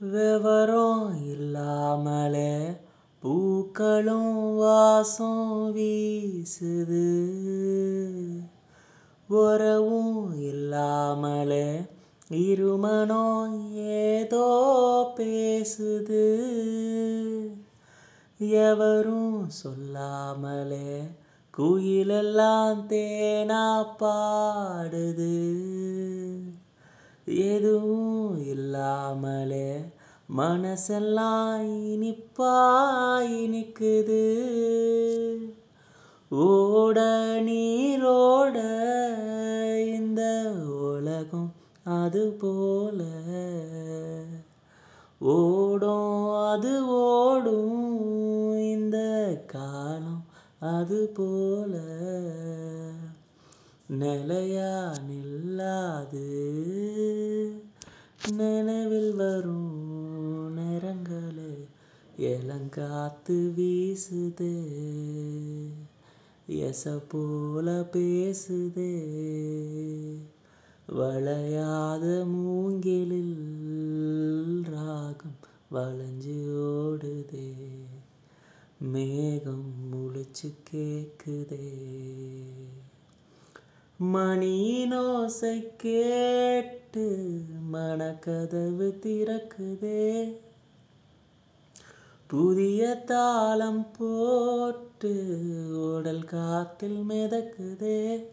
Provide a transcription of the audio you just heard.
விவரம் இல்லாமலே பூக்களும் வாசம் வீசுது. உறவும் இல்லாமலே இருமனம் ஏதோ பேசுது. எவரும் சொல்லாமலே குயிலெல்லாம் தேனா பாடுது. எதுவும் இல்லாமலே மனசெல்லாம் இனிப்பா இனிக்குது ஓட நீரோட இந்த உலகம் அது போல. ஓடும் அது ஓடும் இந்த காலம் அது போல. நிலையா நில்லாது. நினைவில் வரும் நேரங்களே இளங்காத்து வீசுதே. எச போல பேசுதே. வளையாத மூங்கிலில் ராகம் வளைஞ்சு ஓடுதே. மேகம் முழிச்சு கேக்குதே. மணியினோசை கேட்டு மனக்கதவு திறக்குதே. புதிய தாளம் போட்டு உடல் காத்தில் மிதக்குதே.